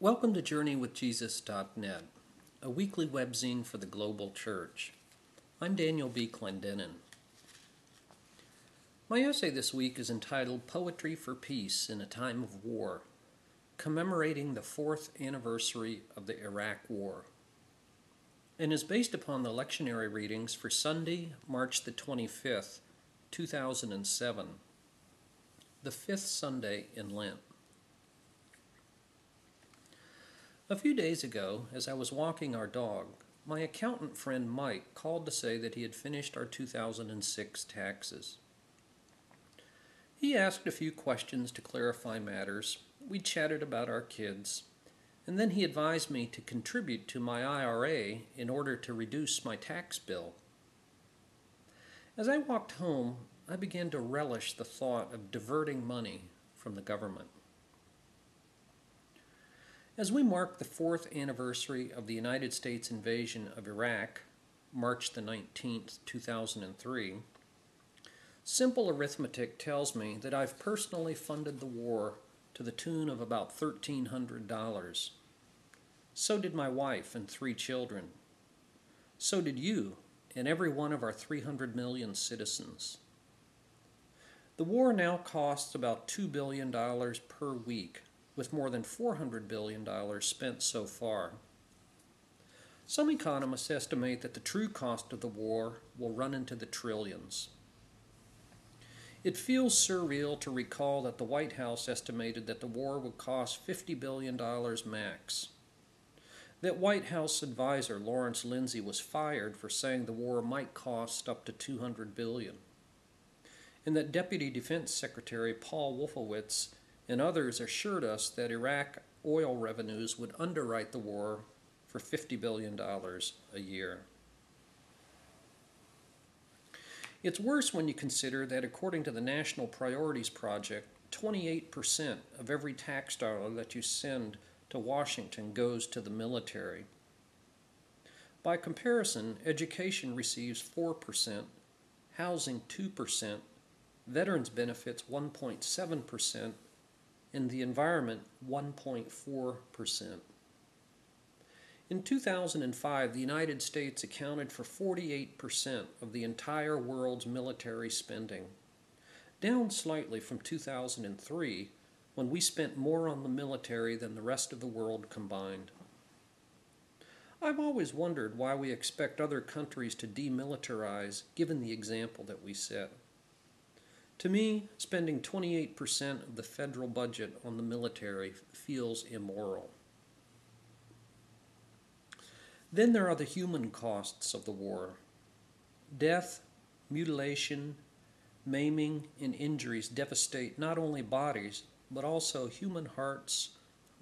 Welcome to JourneyWithJesus.net, a weekly webzine for the global church. I'm Daniel B. Clendenin. My essay this week is entitled Poetry for Peace in a Time of War, commemorating the fourth anniversary of the Iraq War, and is based upon the lectionary readings for Sunday, March the 25th, 2007, the fifth Sunday in Lent. A few days ago, as I was walking our dog, my accountant friend Mike called to say that he had finished our 2006 taxes. He asked a few questions to clarify matters. We chatted about our kids, and then he advised me to contribute to my IRA in order to reduce my tax bill. As I walked home, I began to relish the thought of diverting money from the government. As we mark the fourth anniversary of the United States invasion of Iraq, March the 19th, 2003, simple arithmetic tells me that I've personally funded the war to the tune of about $1,300. So did my wife and three children. So did you and every one of our 300 million citizens. The war now costs about $2 billion per week with more than $400 billion spent so far. Some economists estimate that the true cost of the war will run into the trillions. It feels surreal to recall that the White House estimated that the war would cost $50 billion max. That White House advisor Lawrence Lindsay was fired for saying the war might cost up to $200 billion. And that Deputy Defense Secretary Paul Wolfowitz and others assured us that Iraq oil revenues would underwrite the war for $50 billion a year. It's worse when you consider that, according to the National Priorities Project, 28% of every tax dollar that you send to Washington goes to the military. By comparison, education receives 4%, housing 2%, veterans benefits 1.7%, and the environment 1.4%. In 2005, the United States accounted for 48% of the entire world's military spending, down slightly from 2003 when we spent more on the military than the rest of the world combined. I've always wondered why we expect other countries to demilitarize given the example that we set. To me, spending 28% of the federal budget on the military feels immoral. Then there are the human costs of the war death, mutilation, maiming, and injuries devastate not only bodies, but also human hearts,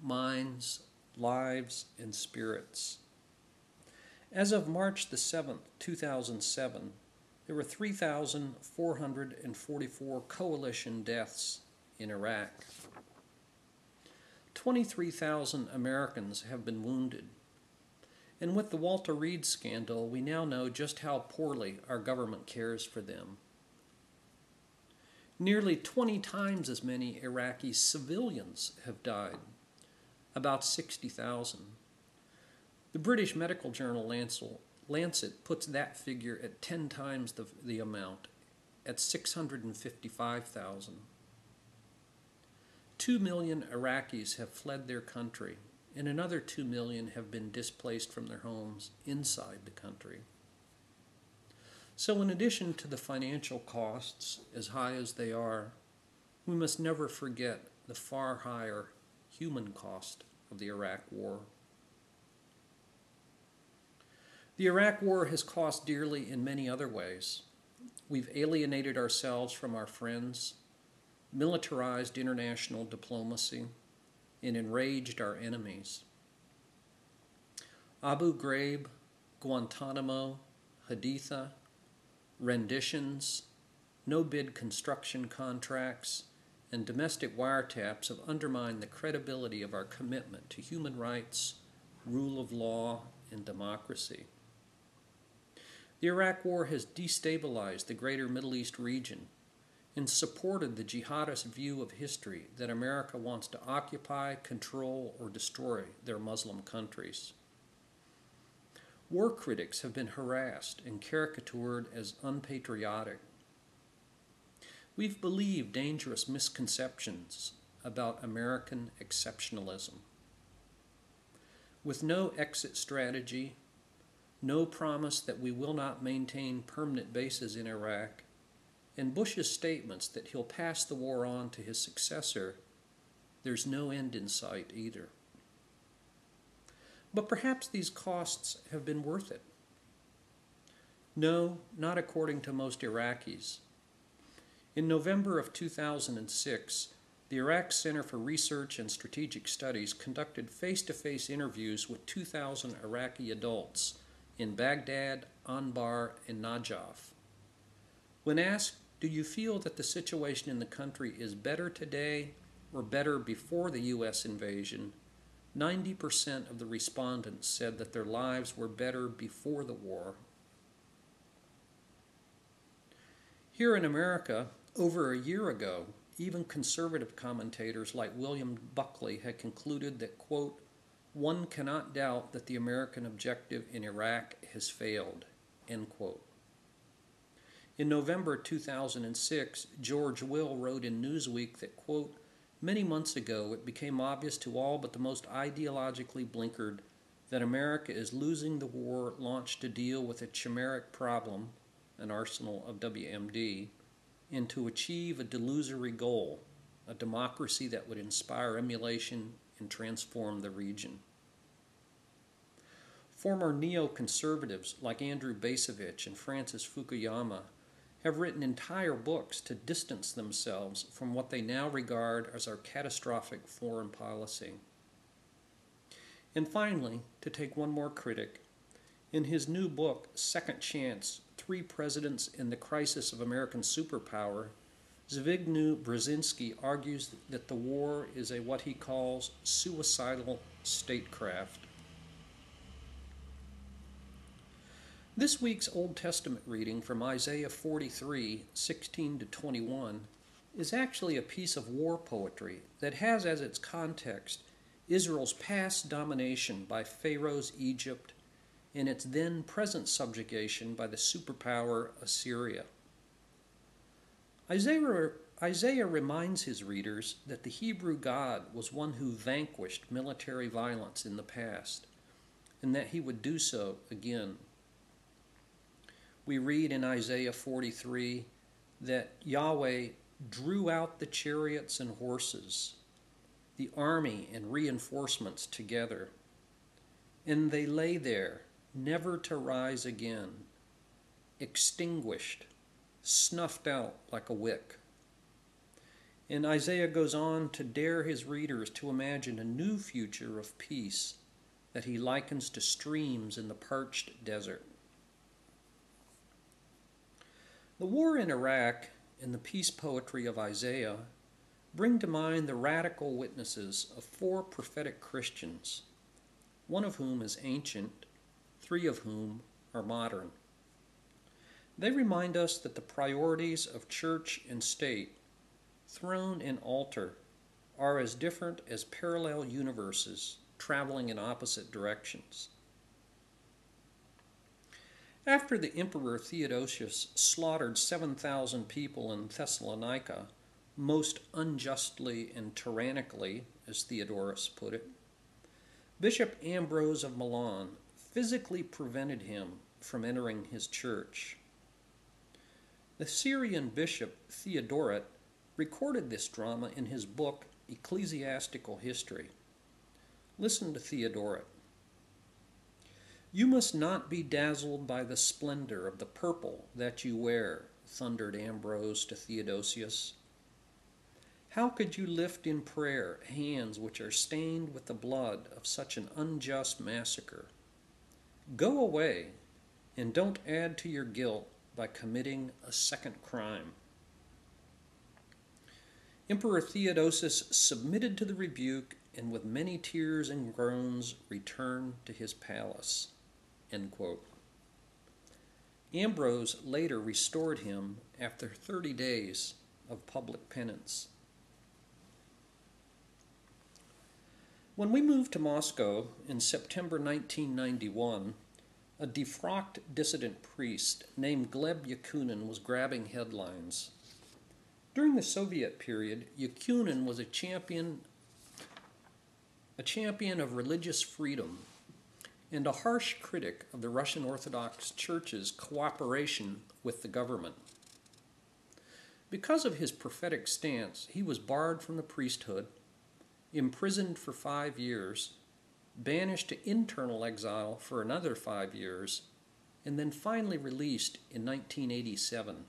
minds, lives, and spirits. As of March the 7th, 2007, there were 3,444 coalition deaths in Iraq. 23,000 Americans have been wounded. And with the Walter Reed scandal, we now know just how poorly our government cares for them. Nearly 20 times as many Iraqi civilians have died, about 60,000. The British medical journal Lancet Lancet puts that figure at 10 times the, the amount, at 655,000. Two million Iraqis have fled their country, and another two million have been displaced from their homes inside the country. So, in addition to the financial costs, as high as they are, we must never forget the far higher human cost of the Iraq War. The Iraq War has cost dearly in many other ways. We've alienated ourselves from our friends, militarized international diplomacy, and enraged our enemies. Abu Ghraib, Guantanamo, Haditha, renditions, no bid construction contracts, and domestic wiretaps have undermined the credibility of our commitment to human rights, rule of law, and democracy. The Iraq War has destabilized the greater Middle East region, and supported the jihadist view of history that America wants to occupy, control, or destroy their Muslim countries. War critics have been harassed and caricatured as unpatriotic. We've believed dangerous misconceptions about American exceptionalism. With no exit strategy, no promise that we will not maintain permanent bases in Iraq, and Bush's statements that he'll pass the war on to his successor, there's no end in sight either. But perhaps these costs have been worth it. No, not according to most Iraqis. In November of 2006, the Iraq Center for Research and Strategic Studies conducted face to face interviews with 2,000 Iraqi adults in Baghdad, Anbar, and Najaf. When asked, Do you feel that the situation in the country is better today or better before the U.S. invasion? 90% of the respondents said that their lives were better before the war. Here in America, over a year ago, even conservative commentators like William Buckley had concluded that, quote, one cannot doubt that the American objective in Iraq has failed, end quote. In November 2006, George Will wrote in Newsweek that, quote, many months ago it became obvious to all but the most ideologically blinkered that America is losing the war launched to deal with a chimeric problem, an arsenal of WMD, and to achieve a delusory goal, a democracy that would inspire emulation and transform the region. Former neoconservatives like Andrew Bacevich and Francis Fukuyama have written entire books to distance themselves from what they now regard as our catastrophic foreign policy. And finally, to take one more critic, in his new book, Second Chance Three Presidents in the Crisis of American Superpower, Zbigniew Brzezinski argues that the war is a what he calls suicidal statecraft. This week's Old Testament reading from Isaiah 43 16 to 21 is actually a piece of war poetry that has as its context Israel's past domination by Pharaoh's Egypt and its then present subjugation by the superpower Assyria. Isaiah, Isaiah reminds his readers that the Hebrew God was one who vanquished military violence in the past, and that he would do so again. We read in Isaiah 43 that Yahweh drew out the chariots and horses, the army and reinforcements together, and they lay there never to rise again, extinguished, snuffed out like a wick. And Isaiah goes on to dare his readers to imagine a new future of peace that he likens to streams in the parched desert. The war in Iraq and the peace poetry of Isaiah bring to mind the radical witnesses of four prophetic Christians, one of whom is ancient three of whom are modern. They remind us that the priorities of church and state, throne and altar, are as different as parallel universes traveling in opposite directions. After the Emperor Theodosius slaughtered 7,000 people in Thessalonica, most unjustly and tyrannically, as Theodoret put it, Bishop Ambrose of Milan physically prevented him from entering his church. The Syrian bishop Theodoret recorded this drama in his book Ecclesiastical History. Listen to Theodoret. You must not be dazzled by the splendor of the purple that you wear, thundered Ambrose to Theodosius. How could you lift in prayer hands which are stained with the blood of such an unjust massacre? Go away and don't add to your guilt by committing a second crime. Emperor Theodosius submitted to the rebuke and with many tears and groans returned to his palace. Ambrose later restored him after 30 days of public penance. When we moved to Moscow in September 1991, a defrocked dissident priest named Gleb Yakunin was grabbing headlines. During the Soviet period, Yakunin was a champion a champion of religious freedom and a harsh critic of the Russian Orthodox Church's cooperation with the government. Because of his prophetic stance, he was barred from the priesthood, imprisoned for five years, banished to internal exile for another five years, and then finally released in 1987.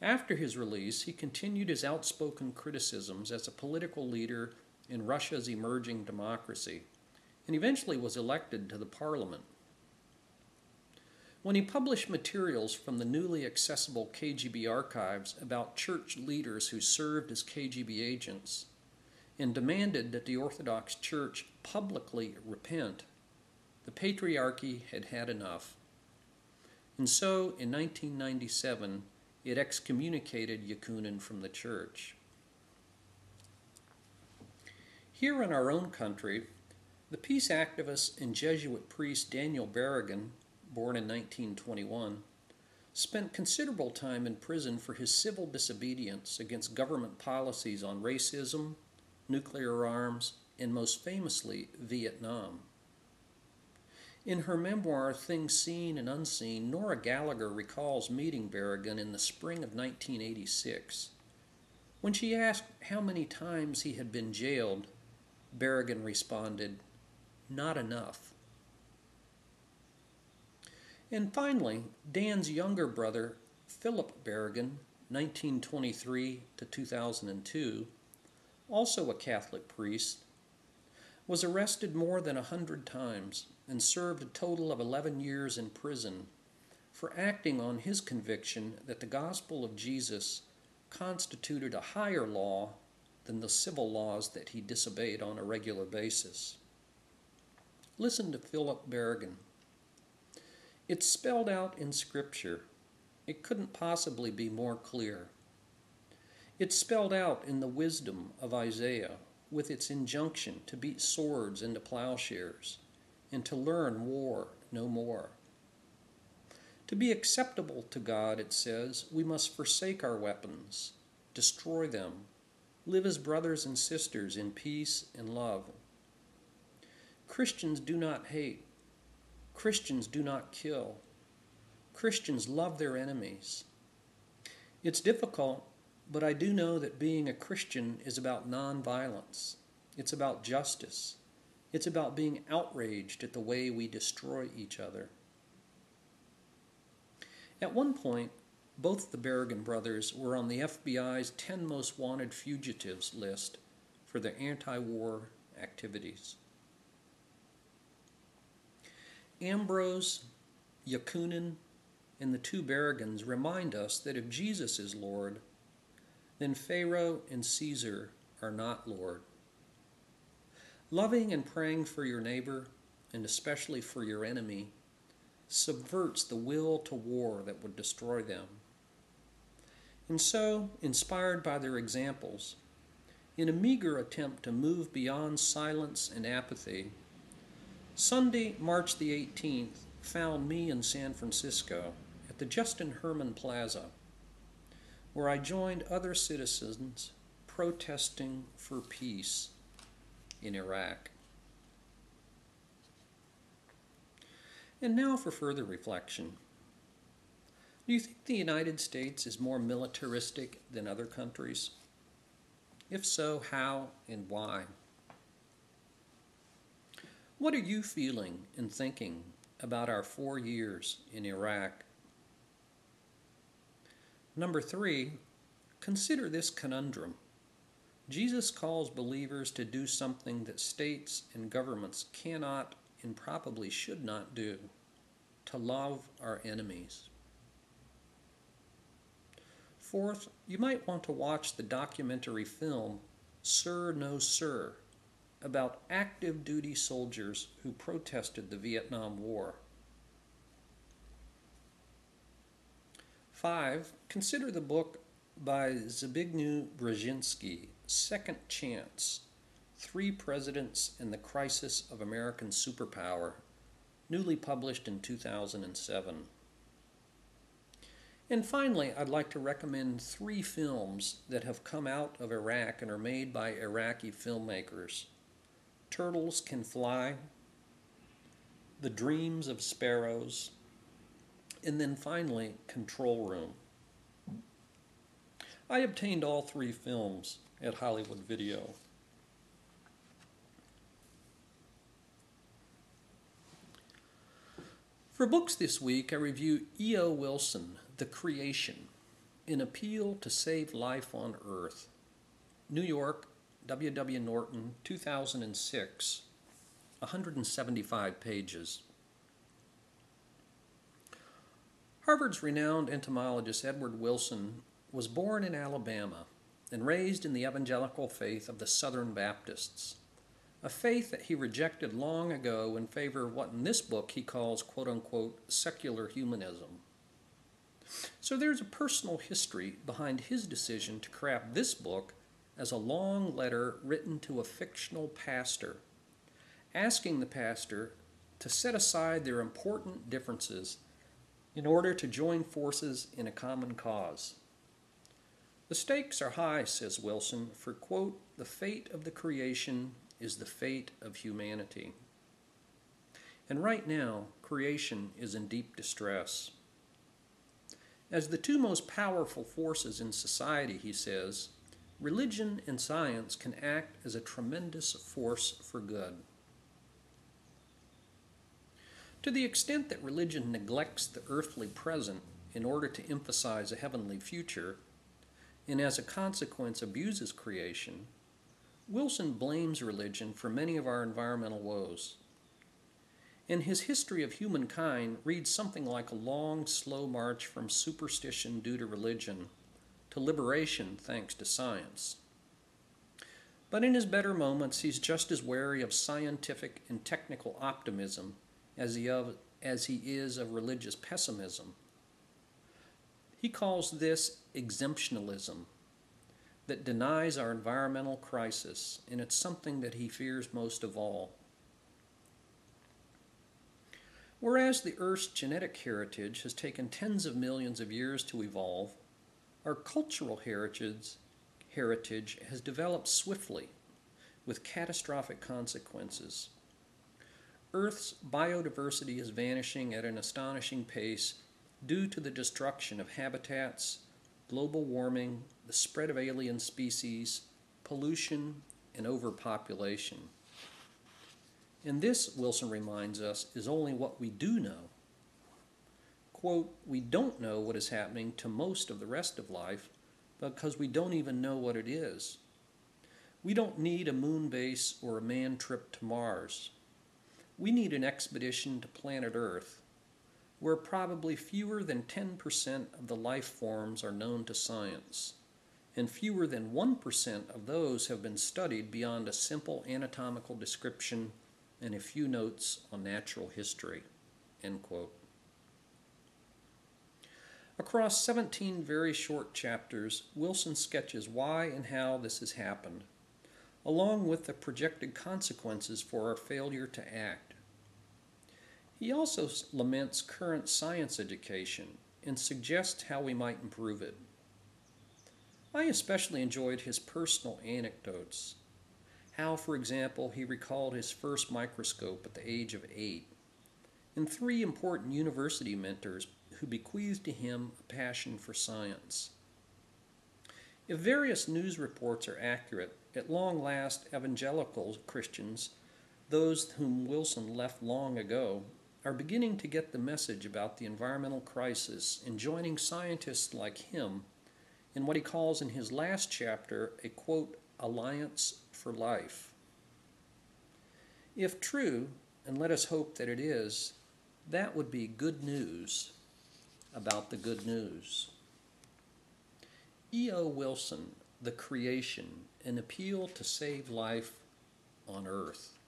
After his release, he continued his outspoken criticisms as a political leader in Russia's emerging democracy and eventually was elected to the parliament. When he published materials from the newly accessible KGB archives about church leaders who served as KGB agents and demanded that the Orthodox Church publicly repent, the Patriarchy had had enough. And so, in 1997, it excommunicated Yakunin from the church. Here in our own country, the peace activist and Jesuit priest Daniel Berrigan, born in 1921, spent considerable time in prison for his civil disobedience against government policies on racism, nuclear arms, and most famously, Vietnam. In her memoir, Things Seen and Unseen, Nora Gallagher recalls meeting Berrigan in the spring of 1986. When she asked how many times he had been jailed, Berrigan responded, not enough. And finally, Dan's younger brother, Philip Berrigan, 1923 to 2002, also a Catholic priest, was arrested more than a hundred times and served a total of 11 years in prison for acting on his conviction that the gospel of Jesus constituted a higher law than the civil laws that he disobeyed on a regular basis. Listen to Philip Berrigan. It's spelled out in Scripture. It couldn't possibly be more clear. It's spelled out in the wisdom of Isaiah with its injunction to beat swords into plowshares and to learn war no more. To be acceptable to God, it says, we must forsake our weapons, destroy them, live as brothers and sisters in peace and love. Christians do not hate. Christians do not kill. Christians love their enemies. It's difficult, but I do know that being a Christian is about nonviolence. It's about justice. It's about being outraged at the way we destroy each other. At one point, both the Berrigan brothers were on the FBI's 10 most wanted fugitives list for their anti war activities. Ambrose, Yakunin, and the two Berrigans remind us that if Jesus is Lord, then Pharaoh and Caesar are not Lord. Loving and praying for your neighbor, and especially for your enemy, subverts the will to war that would destroy them. And so, inspired by their examples, in a meager attempt to move beyond silence and apathy, Sunday, March the 18th, found me in San Francisco at the Justin Herman Plaza, where I joined other citizens protesting for peace in Iraq. And now for further reflection. Do you think the United States is more militaristic than other countries? If so, how and why? What are you feeling and thinking about our four years in Iraq? Number three, consider this conundrum. Jesus calls believers to do something that states and governments cannot and probably should not do to love our enemies. Fourth, you might want to watch the documentary film Sir No Sir about active duty soldiers who protested the Vietnam War. Five, consider the book by Zbigniew Brzezinski, Second Chance Three Presidents and the Crisis of American Superpower, newly published in 2007. And finally, I'd like to recommend three films that have come out of Iraq and are made by Iraqi filmmakers Turtles Can Fly, The Dreams of Sparrows, and then finally, Control Room. I obtained all three films at Hollywood Video. For books this week, I review E.O. Wilson, The Creation, An Appeal to Save Life on Earth. New York, W. W. Norton, 2006, 175 pages. Harvard's renowned entomologist Edward Wilson was born in Alabama and raised in the evangelical faith of the Southern Baptists a faith that he rejected long ago in favor of what in this book he calls quote unquote secular humanism. So there's a personal history behind his decision to craft this book as a long letter written to a fictional pastor, asking the pastor to set aside their important differences in order to join forces in a common cause. The stakes are high, says Wilson, for, quote, the fate of the creation is the fate of humanity. And right now, creation is in deep distress. As the two most powerful forces in society, he says, religion and science can act as a tremendous force for good. To the extent that religion neglects the earthly present in order to emphasize a heavenly future, and as a consequence abuses creation, Wilson blames religion for many of our environmental woes. And his history of humankind reads something like a long, slow march from superstition due to religion to liberation thanks to science. But in his better moments, he's just as wary of scientific and technical optimism as he, of, as he is of religious pessimism. He calls this exemptionalism that denies our environmental crisis, and it's something that he fears most of all. Whereas the Earth's genetic heritage has taken tens of millions of years to evolve, our cultural heritage, heritage has developed swiftly with catastrophic consequences. Earth's biodiversity is vanishing at an astonishing pace due to the destruction of habitats, global warming, the spread of alien species, pollution, and overpopulation. And this, Wilson reminds us, is only what we do know. Quote, we don't know what is happening to most of the rest of life because we don't even know what it is. We don't need a moon base or a manned trip to Mars. We need an expedition to planet Earth where probably fewer than 10% of the life forms are known to science, and fewer than 1% of those have been studied beyond a simple anatomical description and a few notes on natural history. Across 17 very short chapters, Wilson sketches why and how this has happened, along with the projected consequences for our failure to act. He also laments current science education and suggests how we might improve it. I especially enjoyed his personal anecdotes. How, for example, he recalled his first microscope at the age of eight, and three important university mentors who bequeathed to him a passion for science. If various news reports are accurate, at long last, evangelical Christians, those whom Wilson left long ago, are beginning to get the message about the environmental crisis and joining scientists like him in what he calls in his last chapter a quote, alliance for life. If true, and let us hope that it is, that would be good news about the good news. E.O. Wilson, The Creation, an appeal to save life on Earth.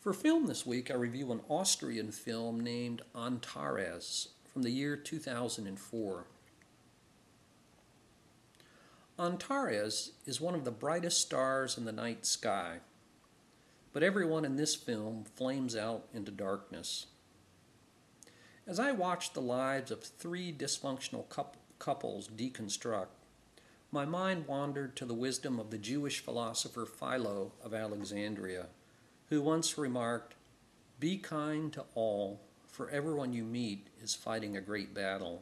For film this week, I review an Austrian film named Antares from the year 2004. Antares is one of the brightest stars in the night sky, but everyone in this film flames out into darkness. As I watched the lives of three dysfunctional couples deconstruct, my mind wandered to the wisdom of the Jewish philosopher Philo of Alexandria, who once remarked, Be kind to all, for everyone you meet is fighting a great battle.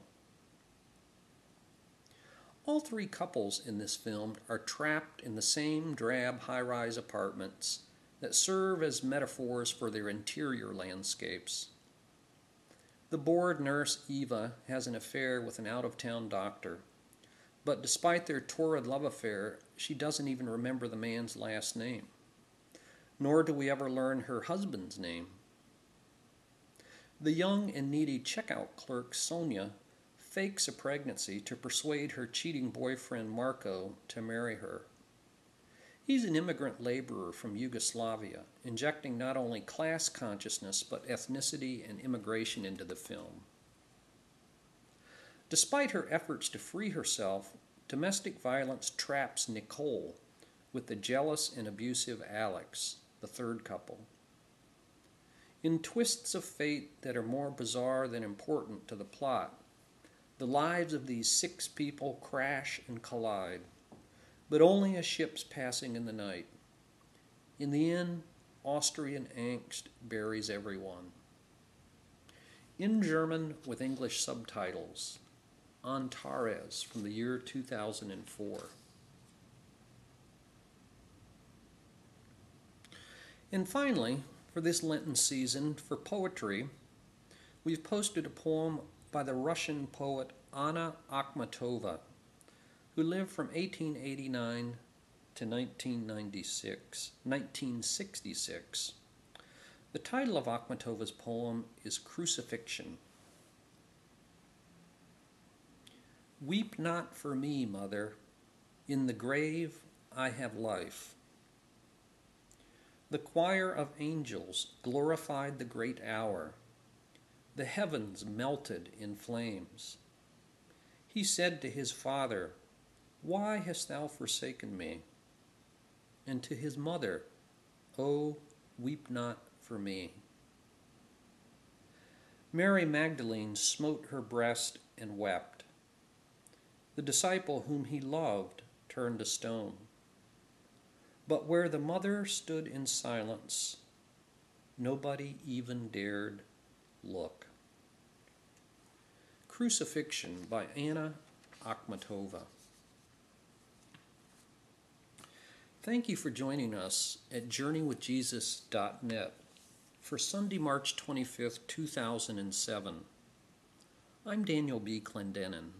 All three couples in this film are trapped in the same drab high rise apartments that serve as metaphors for their interior landscapes. The bored nurse Eva has an affair with an out of town doctor, but despite their torrid love affair, she doesn't even remember the man's last name. Nor do we ever learn her husband's name. The young and needy checkout clerk Sonia fakes a pregnancy to persuade her cheating boyfriend Marco to marry her. He's an immigrant laborer from Yugoslavia, injecting not only class consciousness but ethnicity and immigration into the film. Despite her efforts to free herself, domestic violence traps Nicole with the jealous and abusive Alex, the third couple. In twists of fate that are more bizarre than important to the plot, the lives of these six people crash and collide, but only as ships passing in the night. In the end, Austrian angst buries everyone. In German with English subtitles, Antares from the year 2004. And finally, for this Lenten season, for poetry, we've posted a poem by the Russian poet Anna Akhmatova, who lived from 1889 to 1996, 1966. The title of Akhmatova's poem is Crucifixion. Weep not for me, mother, in the grave I have life. The choir of angels glorified the great hour the heavens melted in flames. He said to his father, Why hast thou forsaken me? And to his mother, Oh, weep not for me. Mary Magdalene smote her breast and wept. The disciple whom he loved turned to stone. But where the mother stood in silence, nobody even dared look. Crucifixion by Anna Akhmatova. Thank you for joining us at JourneyWithJesus.net for Sunday, March 25th, 2007. I'm Daniel B. Clendenin.